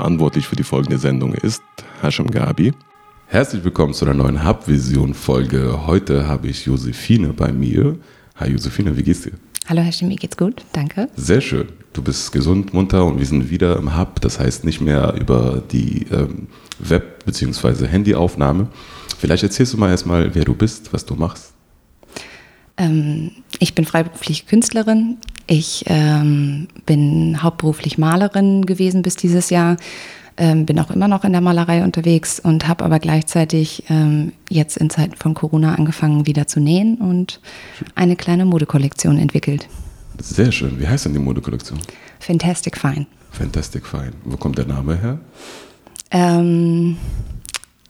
verantwortlich für die folgende Sendung ist Hashim Gabi. Herzlich willkommen zu einer neuen Hub-Vision-Folge. Heute habe ich Josephine bei mir. Hi Josephine, wie geht's dir? Hallo Hashim, mir geht's gut, danke. Sehr schön. Du bist gesund, munter und wir sind wieder im Hub. Das heißt nicht mehr über die ähm, Web- bzw. Handyaufnahme. Vielleicht erzählst du mal erstmal, wer du bist, was du machst. Ähm, ich bin freiberufliche Künstlerin. Ich ähm, bin hauptberuflich Malerin gewesen bis dieses Jahr. Ähm, bin auch immer noch in der Malerei unterwegs und habe aber gleichzeitig ähm, jetzt in Zeiten von Corona angefangen, wieder zu nähen und eine kleine Modekollektion entwickelt. Sehr schön. Wie heißt denn die Modekollektion? Fantastic Fine. Fantastic Fine. Wo kommt der Name her? Ähm,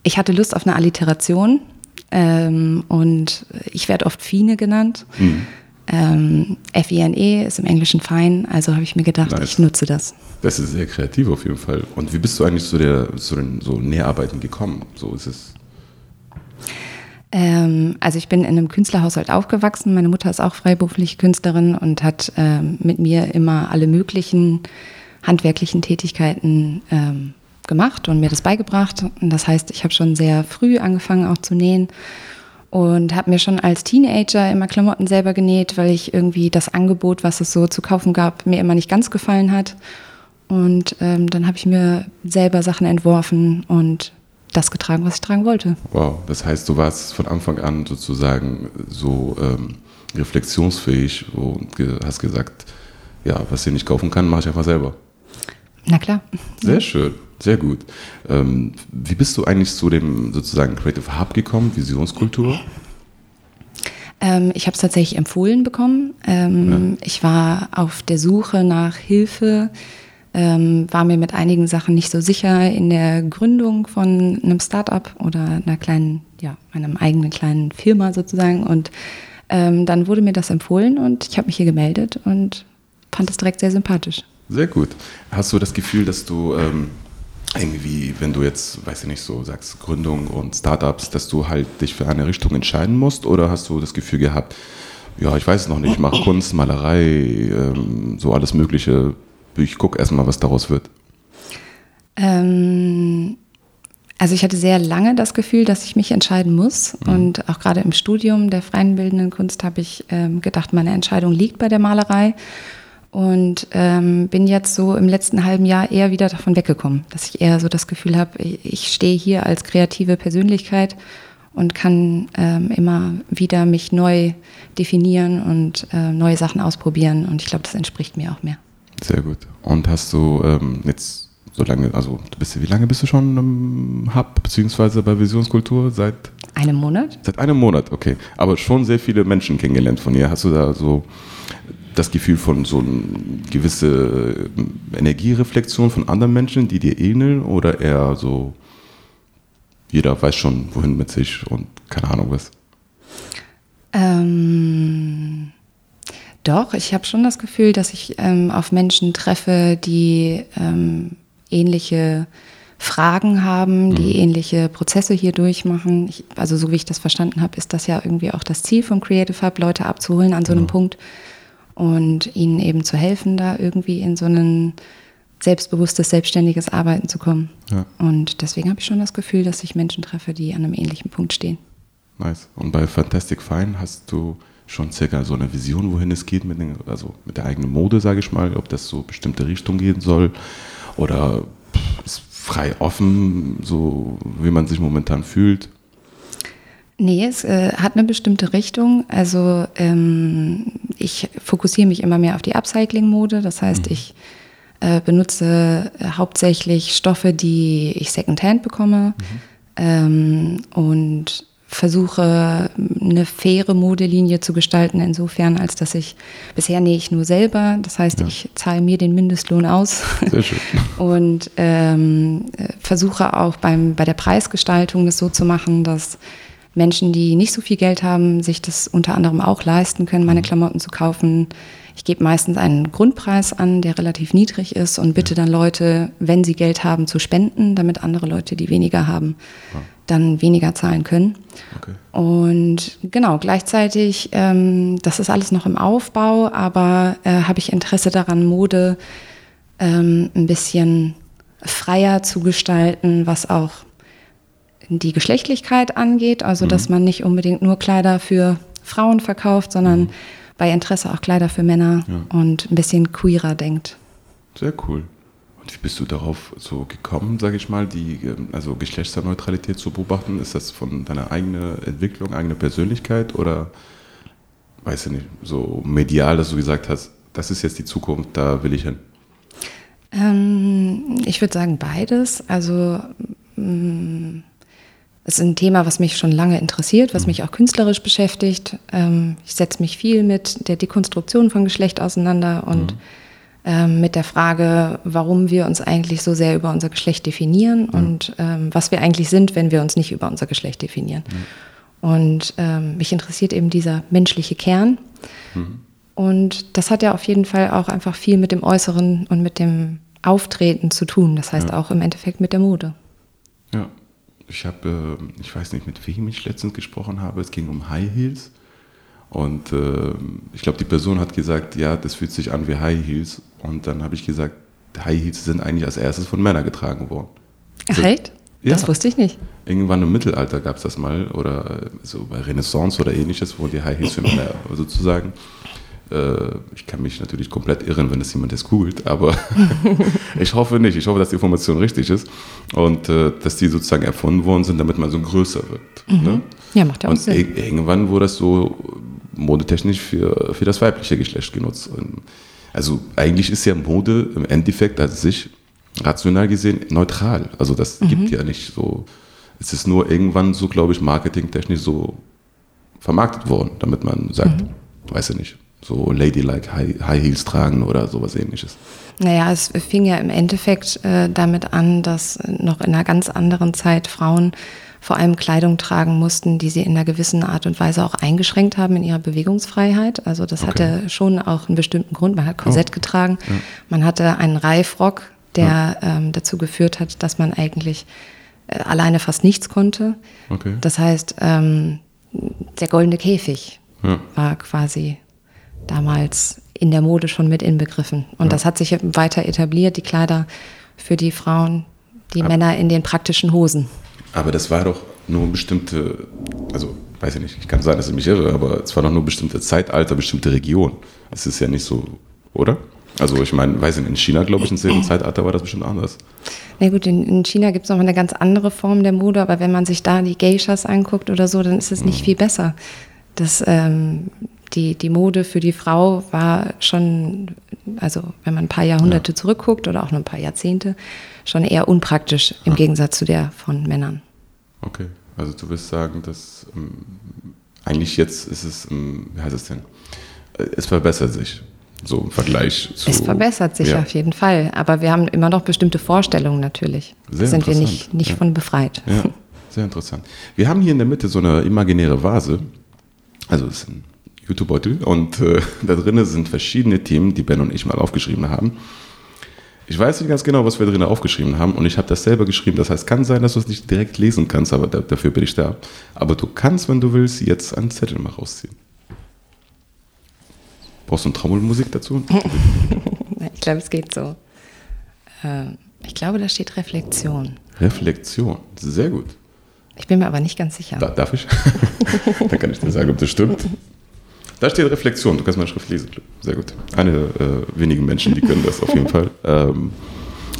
ich hatte Lust auf eine Alliteration ähm, und ich werde oft Fine genannt. Mhm. Ähm, F-I-N-E ist im Englischen fein, also habe ich mir gedacht, nice. ich nutze das. Das ist sehr kreativ auf jeden Fall. Und wie bist du eigentlich zu, der, zu den so Näharbeiten gekommen? So ist es. Ähm, also ich bin in einem Künstlerhaushalt aufgewachsen. Meine Mutter ist auch freiberufliche Künstlerin und hat ähm, mit mir immer alle möglichen handwerklichen Tätigkeiten ähm, gemacht und mir das beigebracht. Und das heißt, ich habe schon sehr früh angefangen auch zu nähen und habe mir schon als Teenager immer Klamotten selber genäht, weil ich irgendwie das Angebot, was es so zu kaufen gab, mir immer nicht ganz gefallen hat. Und ähm, dann habe ich mir selber Sachen entworfen und das getragen, was ich tragen wollte. Wow, das heißt, du warst von Anfang an sozusagen so ähm, reflexionsfähig und hast gesagt, ja, was ich nicht kaufen kann, mache ich einfach selber. Na klar. Sehr schön. Sehr gut. Ähm, wie bist du eigentlich zu dem sozusagen Creative Hub gekommen, Visionskultur? Ähm, ich habe es tatsächlich empfohlen bekommen. Ähm, ja. Ich war auf der Suche nach Hilfe, ähm, war mir mit einigen Sachen nicht so sicher in der Gründung von einem Startup oder einer kleinen, ja, einem eigenen kleinen Firma sozusagen. Und ähm, dann wurde mir das empfohlen und ich habe mich hier gemeldet und fand es direkt sehr sympathisch. Sehr gut. Hast du das Gefühl, dass du ähm, irgendwie, wenn du jetzt, weiß ich nicht, so sagst Gründung und Startups, dass du halt dich für eine Richtung entscheiden musst? Oder hast du das Gefühl gehabt, ja, ich weiß es noch nicht, ich mache Kunst, Malerei, ähm, so alles Mögliche. Ich gucke erstmal, was daraus wird. Ähm, also ich hatte sehr lange das Gefühl, dass ich mich entscheiden muss. Mhm. Und auch gerade im Studium der freien bildenden Kunst habe ich ähm, gedacht, meine Entscheidung liegt bei der Malerei. Und ähm, bin jetzt so im letzten halben Jahr eher wieder davon weggekommen, dass ich eher so das Gefühl habe, ich stehe hier als kreative Persönlichkeit und kann ähm, immer wieder mich neu definieren und äh, neue Sachen ausprobieren. Und ich glaube, das entspricht mir auch mehr. Sehr gut. Und hast du ähm, jetzt so lange, also du bist, wie lange bist du schon im Hub beziehungsweise bei Visionskultur? Seit einem Monat? Seit einem Monat, okay. Aber schon sehr viele Menschen kennengelernt von ihr. Hast du da so das Gefühl von so eine gewisse äh, Energiereflexion von anderen Menschen, die dir ähneln, oder eher so, jeder weiß schon, wohin mit sich und keine Ahnung was? Ähm, doch, ich habe schon das Gefühl, dass ich ähm, auf Menschen treffe, die ähm, ähnliche Fragen haben, die mhm. ähnliche Prozesse hier durchmachen. Ich, also so wie ich das verstanden habe, ist das ja irgendwie auch das Ziel vom Creative Hub, Leute abzuholen an so einem genau. Punkt, und ihnen eben zu helfen, da irgendwie in so ein selbstbewusstes, selbstständiges Arbeiten zu kommen. Ja. Und deswegen habe ich schon das Gefühl, dass ich Menschen treffe, die an einem ähnlichen Punkt stehen. Nice. Und bei Fantastic Fine hast du schon circa so eine Vision, wohin es geht, mit den, also mit der eigenen Mode, sage ich mal, ob das so bestimmte Richtung gehen soll oder ist frei offen, so wie man sich momentan fühlt? Nee, es äh, hat eine bestimmte Richtung. Also ähm, ich fokussiere mich immer mehr auf die Upcycling-Mode. Das heißt, mhm. ich äh, benutze hauptsächlich Stoffe, die ich secondhand bekomme mhm. ähm, und versuche eine faire Modelinie zu gestalten, insofern, als dass ich bisher nähe ich nur selber. Das heißt, ja. ich zahle mir den Mindestlohn aus Sehr schön. und ähm, versuche auch beim, bei der Preisgestaltung es so zu machen, dass Menschen, die nicht so viel Geld haben, sich das unter anderem auch leisten können, meine mhm. Klamotten zu kaufen. Ich gebe meistens einen Grundpreis an, der relativ niedrig ist und bitte dann Leute, wenn sie Geld haben, zu spenden, damit andere Leute, die weniger haben, dann weniger zahlen können. Okay. Und genau, gleichzeitig, ähm, das ist alles noch im Aufbau, aber äh, habe ich Interesse daran, Mode ähm, ein bisschen freier zu gestalten, was auch die Geschlechtlichkeit angeht, also dass man nicht unbedingt nur Kleider für Frauen verkauft, sondern bei Interesse auch Kleider für Männer Ja. und ein bisschen queerer denkt. Sehr cool. Und wie bist du darauf so gekommen, sage ich mal, die ähm, also Geschlechterneutralität zu beobachten? Ist das von deiner eigenen Entwicklung, eigener Persönlichkeit oder weiß ich nicht, so medial, dass du gesagt hast, das ist jetzt die Zukunft, da will ich hin? Ähm, ich würde sagen beides. Also mm, es ist ein Thema, was mich schon lange interessiert, was mich auch künstlerisch beschäftigt. Ähm, ich setze mich viel mit der Dekonstruktion von Geschlecht auseinander und ähm, mit der Frage, warum wir uns eigentlich so sehr über unser Geschlecht definieren und ähm, was wir eigentlich sind, wenn wir uns nicht über unser Geschlecht definieren. Und ähm, mich interessiert eben dieser menschliche Kern. Und das hat ja auf jeden Fall auch einfach viel mit dem Äußeren und mit dem Auftreten zu tun. Das heißt Ja. auch im Endeffekt mit der Mode. Ja. Ich habe, äh, ich weiß nicht, mit wem ich letztens gesprochen habe, es ging um High Heels. Und äh, ich glaube, die Person hat gesagt, ja, das fühlt sich an wie High Heels. Und dann habe ich gesagt, High Heels sind eigentlich als erstes von Männern getragen worden. So- echt? Ja. Das wusste ich nicht. Irgendwann im Mittelalter gab es das mal oder so bei Renaissance oder ähnliches, wo die High Heels für Männer sozusagen. Äh, ich kann mich natürlich komplett irren, wenn das jemand jetzt googelt, aber ich hoffe nicht. Ich hoffe, dass die Information richtig ist und äh, dass die sozusagen erfunden worden sind, damit man so größer wird. Ne? Ja, macht ja auch Und Sinn. ir- irgendwann wurde das so modetechnisch für, für das weibliche Geschlecht genutzt. Und also eigentlich ist ja Mode im Endeffekt als sich rational gesehen neutral. Also das gibt ja nicht so. Es ist nur irgendwann so, glaube ich, marketingtechnisch so vermarktet worden, damit man sagt, weiß ich nicht, so ladylike High, Heels tragen oder sowas ähnliches. Naja, es fing ja im Endeffekt äh, damit an, dass noch in einer ganz anderen Zeit Frauen vor allem Kleidung tragen mussten, die sie in einer gewissen Art und Weise auch eingeschränkt haben in ihrer Bewegungsfreiheit. Also das hatte schon auch einen bestimmten Grund. Man hat Korsett getragen, man hatte einen Reifrock, der ähm, dazu geführt hat, dass man eigentlich äh, alleine fast nichts konnte. Okay. Das heißt, ähm, der goldene Käfig Ja. war quasi damals in der Mode schon mit inbegriffen. Und das hat sich weiter etabliert, die Kleider für die Frauen, die Männer in den praktischen Hosen. Aber das war doch nur bestimmte, also weiß ich nicht, ich kann sagen, dass ich mich irre, aber es war doch nur bestimmte Zeitalter, bestimmte Region. Es ist ja nicht so, oder? Also ich meine, weiß ich nicht, in China, glaube ich, im selben Zeitalter war das bestimmt anders. Na gut, in, in China gibt es noch eine ganz andere Form der Mode, aber wenn man sich da die Geishas anguckt oder so, dann ist es nicht viel besser. Das, ähm, die, die Mode für die Frau war schon, also wenn man ein paar Jahrhunderte zurückguckt oder auch nur ein paar Jahrzehnte, schon eher unpraktisch im Gegensatz zu der von Männern. Okay, also du wirst sagen, dass ähm, eigentlich jetzt ist es, ähm, wie heißt es denn? Äh, Es verbessert sich, so im Vergleich zu... Es verbessert sich ja. auf jeden Fall, aber wir haben immer noch bestimmte Vorstellungen natürlich. Sehr da sind wir nicht, nicht ja. von befreit. Ja, sehr interessant. Wir haben hier in der Mitte so eine imaginäre Vase. Also es ist ein YouTube-Beutel und äh, da drinnen sind verschiedene Themen, die Ben und ich mal aufgeschrieben haben. Ich weiß nicht ganz genau, was wir drinnen aufgeschrieben haben und ich habe das selber geschrieben. Das heißt, kann sein, dass du es nicht direkt lesen kannst, aber da, dafür bin ich da. Aber du kannst, wenn du willst, jetzt einen Zettel mal rausziehen. Brauchst du eine Trommelmusik dazu? Ich glaube, es geht so. Ähm, ich glaube, da steht Reflexion. Reflexion. Sehr gut. Ich bin mir aber nicht ganz sicher. Da, darf ich? Dann kann ich dir sagen, ob das stimmt. Da steht Reflexion. Du kannst meine Schrift lesen. Sehr gut. Eine äh, wenigen Menschen, die können das auf jeden Fall. Ähm,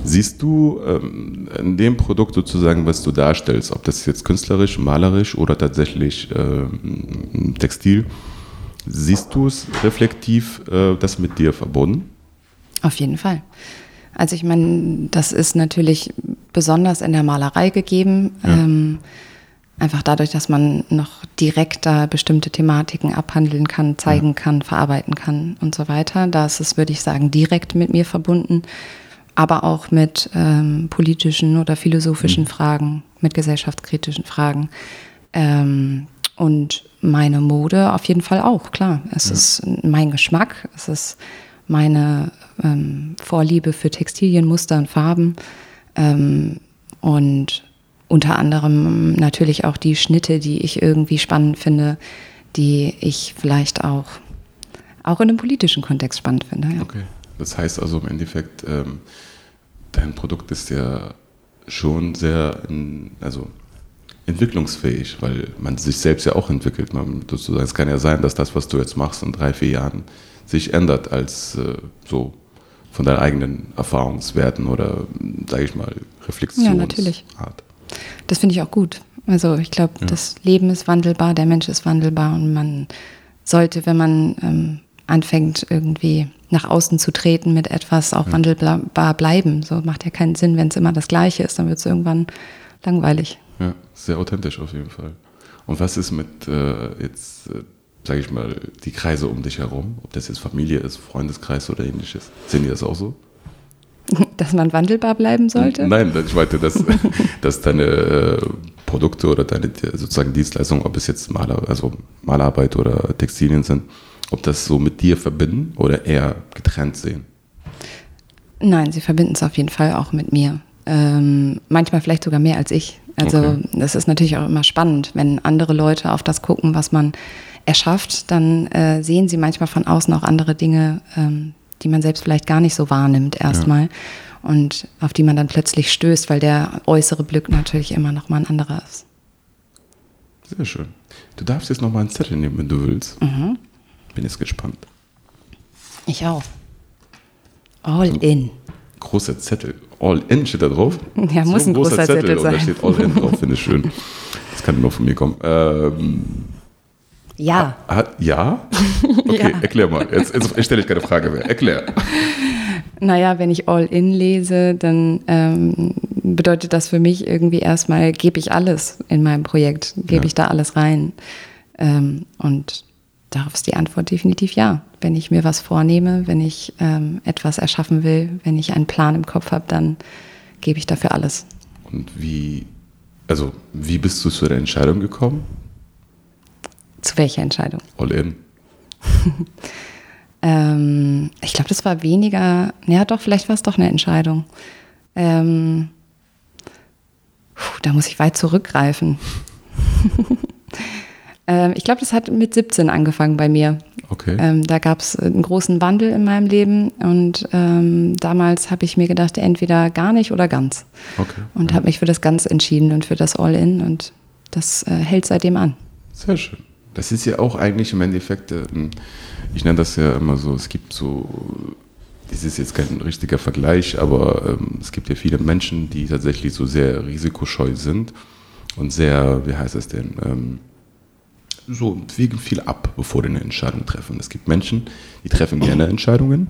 siehst du ähm, in dem Produkt sozusagen, was du darstellst, ob das jetzt künstlerisch, malerisch oder tatsächlich ähm, Textil, siehst du es reflektiv, äh, das mit dir verbunden? Auf jeden Fall. Also ich meine, das ist natürlich besonders in der Malerei gegeben. Ähm, einfach dadurch, dass man noch direkter bestimmte Thematiken abhandeln kann, zeigen kann, verarbeiten kann und so weiter. Da ist es, würde ich sagen, direkt mit mir verbunden, aber auch mit ähm, politischen oder philosophischen Fragen, mit gesellschaftskritischen Fragen. Ähm, und meine Mode auf jeden Fall auch, klar. Es ist mein Geschmack, es ist meine ähm, Vorliebe für Textilien, Muster und Farben. Ähm, und unter anderem natürlich auch die Schnitte, die ich irgendwie spannend finde, die ich vielleicht auch, auch in einem politischen Kontext spannend finde. Ja. Okay. Das heißt also im Endeffekt, ähm, dein Produkt ist ja schon sehr, also entwicklungsfähig, weil man sich selbst ja auch entwickelt. Man, sozusagen, es kann ja sein, dass das, was du jetzt machst in drei, vier Jahren, sich ändert als äh, so von deinen eigenen Erfahrungswerten oder, sage ich mal, Reflexionsart. Ja, natürlich. Das finde ich auch gut. Also ich glaube, ja. das Leben ist wandelbar, der Mensch ist wandelbar und man sollte, wenn man ähm, anfängt, irgendwie nach außen zu treten mit etwas, auch ja. wandelbar bleiben. So macht ja keinen Sinn, wenn es immer das Gleiche ist, dann wird es irgendwann langweilig. Ja, sehr authentisch auf jeden Fall. Und was ist mit äh, jetzt, äh, sage ich mal, die Kreise um dich herum? Ob das jetzt Familie ist, Freundeskreis oder ähnliches. Sehen die das auch so? Dass man wandelbar bleiben sollte? Nein, ich meinte, dass, dass deine äh, Produkte oder deine sozusagen Dienstleistungen, ob es jetzt Maler, also Malarbeit oder Textilien sind, ob das so mit dir verbinden oder eher getrennt sehen? Nein, sie verbinden es auf jeden Fall auch mit mir. Ähm, manchmal vielleicht sogar mehr als ich. Also okay. das ist natürlich auch immer spannend, wenn andere Leute auf das gucken, was man erschafft, dann äh, sehen sie manchmal von außen auch andere Dinge, ähm, die man selbst vielleicht gar nicht so wahrnimmt erstmal. Ja. Und auf die man dann plötzlich stößt, weil der äußere Blick natürlich immer noch mal ein anderer ist. Sehr schön. Du darfst jetzt noch mal einen Zettel nehmen, wenn du willst. Mhm. Bin jetzt gespannt. Ich auch. All in. Großer Zettel. All in steht da drauf. Ja, muss so ein, ein großer, großer Zettel, Zettel, sein. Und da steht All in drauf, finde ich schön. Das kann nur von mir kommen. Ähm, ja. Hat, ja? Okay, ja. erklär mal. Jetzt, jetzt stelle ich keine Frage mehr. Erklär. Naja, wenn ich All in lese, dann ähm, bedeutet das für mich irgendwie erstmal, gebe ich alles in meinem Projekt, gebe ja. ich da alles rein. Ähm, und darauf ist die Antwort definitiv ja. Wenn ich mir was vornehme, wenn ich ähm, etwas erschaffen will, wenn ich einen Plan im Kopf habe, dann gebe ich dafür alles. Und wie, also wie bist du zu der Entscheidung gekommen? Zu welcher Entscheidung? All in. ähm, ich glaube, das war weniger, ja doch, vielleicht war es doch eine Entscheidung. Ähm, puh, da muss ich weit zurückgreifen. Ähm, ich glaube, das hat mit 17 angefangen bei mir. Okay. Ähm, da gab es einen großen Wandel in meinem Leben und ähm, damals habe ich mir gedacht, entweder gar nicht oder ganz. Okay. Und ja. habe mich für das Ganz entschieden und für das All-In und das äh, hält seitdem an. Sehr schön. Das ist ja auch eigentlich im Endeffekt, äh, ich nenne das ja immer so, es gibt so, das ist jetzt kein richtiger Vergleich, aber ähm, es gibt ja viele Menschen, die tatsächlich so sehr risikoscheu sind und sehr, wie heißt das denn, ähm, so wiegen viel ab, bevor die eine Entscheidung treffen. Es gibt Menschen, die treffen gerne Entscheidungen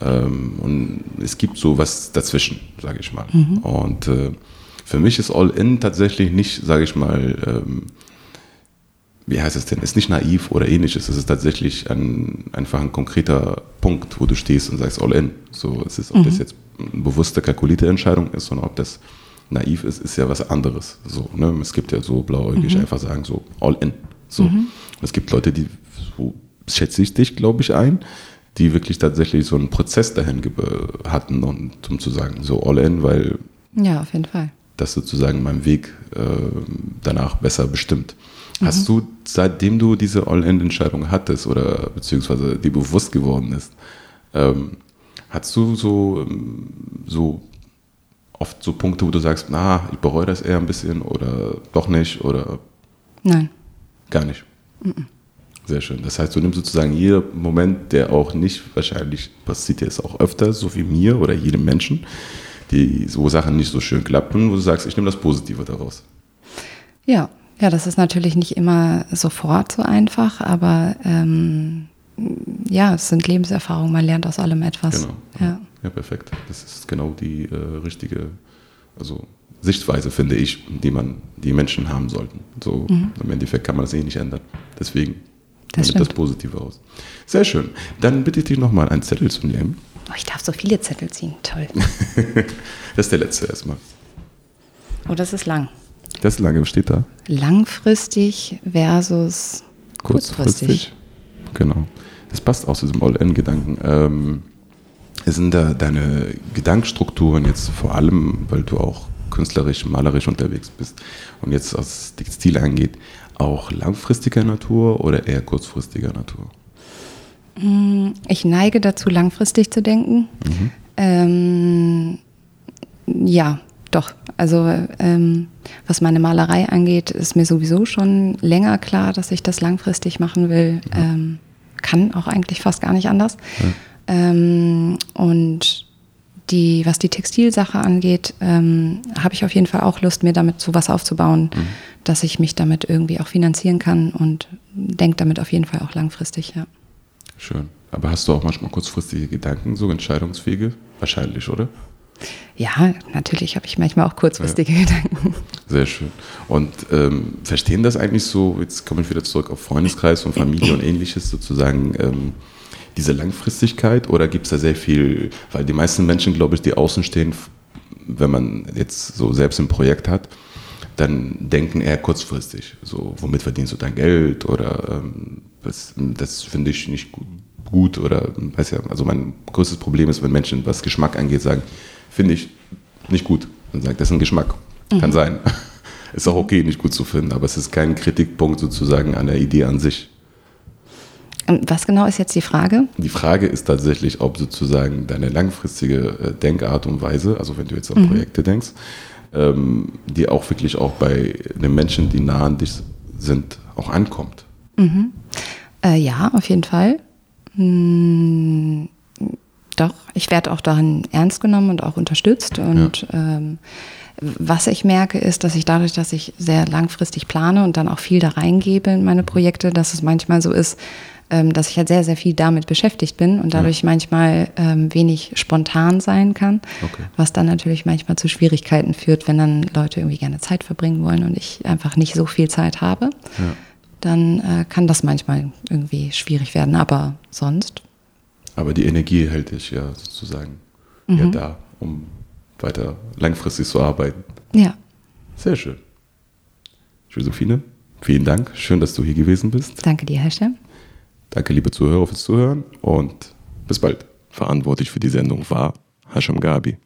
ähm, und es gibt so was dazwischen, sage ich mal. Mhm. Und äh, für mich ist All-In tatsächlich nicht, sage ich mal, ähm, wie heißt es denn, ist nicht naiv oder ähnliches. Es ist tatsächlich ein, einfach ein konkreter Punkt, wo du stehst und sagst All-In. So, es ist, ob mhm. das jetzt eine bewusste, kalkulierte Entscheidung ist oder ob das naiv ist, ist ja was anderes. So, ne? Es gibt ja so blauäugig mhm. einfach sagen, so All-In. So. Mhm. Es gibt Leute, die, so schätze ich dich, glaube ich, ein, die wirklich tatsächlich so einen Prozess dahin hatten, und, um zu sagen, so all in, weil. Ja, auf jeden Fall. Das sozusagen mein Weg äh, danach besser bestimmt. Mhm. Hast du, seitdem du diese All-In-Entscheidung hattest oder beziehungsweise die bewusst geworden ist, ähm, hast du so, ähm, so oft so Punkte, wo du sagst, na, ich bereue das eher ein bisschen oder doch nicht oder? Nein. Gar nicht. Mhm. Sehr schön. Das heißt, du nimmst sozusagen jeden Moment, der auch nicht, wahrscheinlich passiert dir es auch öfter, so wie mir oder jedem Menschen, die so Sachen nicht so schön klappen, wo du sagst, ich nehme das Positive daraus. Ja, ja, das ist natürlich nicht immer sofort so einfach, aber ähm, ja, es sind Lebenserfahrungen, man lernt aus allem etwas. Genau. Ja, ja perfekt. Das ist genau die äh, richtige, also Sichtweise, finde ich, die man, die Menschen haben sollten. So mhm. im Endeffekt kann man das eh nicht ändern. Deswegen das nimmt das Positive aus. Sehr schön. Dann bitte ich dich nochmal einen Zettel zu nehmen. Oh, ich darf so viele Zettel ziehen. Toll. das ist der letzte erstmal. Oh, das ist lang. Das ist lang, was steht da? Langfristig versus kurzfristig. kurzfristig. Genau. Das passt auch zu diesem All-In-Gedanken. Ähm, sind da deine Gedankenstrukturen jetzt vor allem, weil du auch künstlerisch, malerisch unterwegs bist und jetzt was Textil angeht, auch langfristiger Natur oder eher kurzfristiger Natur? Mm, ich neige dazu, langfristig zu denken. Mhm. Ähm, ja, doch. Also ähm, was meine Malerei angeht, ist mir sowieso schon länger klar, dass ich das langfristig machen will. Ja. Ähm, kann auch eigentlich fast gar nicht anders. Ja. Ähm, und die, was die Textilsache angeht, ähm, habe ich auf jeden Fall auch Lust, mir damit so was aufzubauen, mhm. dass ich mich damit irgendwie auch finanzieren kann und denke damit auf jeden Fall auch langfristig, ja. Schön. Aber hast du auch manchmal kurzfristige Gedanken, so Entscheidungswege? Wahrscheinlich, oder? Ja, natürlich habe ich manchmal auch kurzfristige ja. Gedanken. Sehr schön. Und ähm, verstehen das eigentlich so, jetzt komme ich wieder zurück auf Freundeskreis und Familie und ähnliches, sozusagen ähm, diese Langfristigkeit oder gibt es da sehr viel, weil die meisten Menschen, glaube ich, die außen stehen, wenn man jetzt so selbst ein Projekt hat, dann denken eher kurzfristig. So, womit verdienst du dein Geld oder ähm, das, das finde ich nicht gut oder weiß ja, also mein größtes Problem ist, wenn Menschen, was Geschmack angeht, sagen, finde ich nicht gut. Dann sagt, das ist ein Geschmack. Mhm. Kann sein. ist auch okay, nicht gut zu finden, aber es ist kein Kritikpunkt sozusagen an der Idee an sich. Was genau ist jetzt die Frage? Die Frage ist tatsächlich, ob sozusagen deine langfristige äh, Denkart und Weise, also wenn du jetzt an mhm. Projekte denkst, ähm, die auch wirklich auch bei den Menschen, die nah an dich sind, auch ankommt. Mhm. Äh, ja, auf jeden Fall. Hm, doch, ich werde auch darin ernst genommen und auch unterstützt. Und ja. ähm, was ich merke, ist, dass ich dadurch, dass ich sehr langfristig plane und dann auch viel da reingebe in meine Projekte, dass es manchmal so ist, ähm, dass ich halt sehr, sehr viel damit beschäftigt bin und dadurch ja. manchmal ähm, wenig spontan sein kann, okay. was dann natürlich manchmal zu Schwierigkeiten führt, wenn dann Leute irgendwie gerne Zeit verbringen wollen und ich einfach nicht so viel Zeit habe. Ja. Dann äh, kann das manchmal irgendwie schwierig werden, aber sonst. Aber die Energie hält dich ja sozusagen mhm. ja da, um weiter langfristig zu arbeiten. Ja. Sehr schön. Josephine, vielen Dank. Schön, dass du hier gewesen bist. Danke dir, Herr Stemm. Danke, liebe Zuhörer, fürs Zuhören und bis bald. Verantwortlich für die Sendung war Hasham Gabi.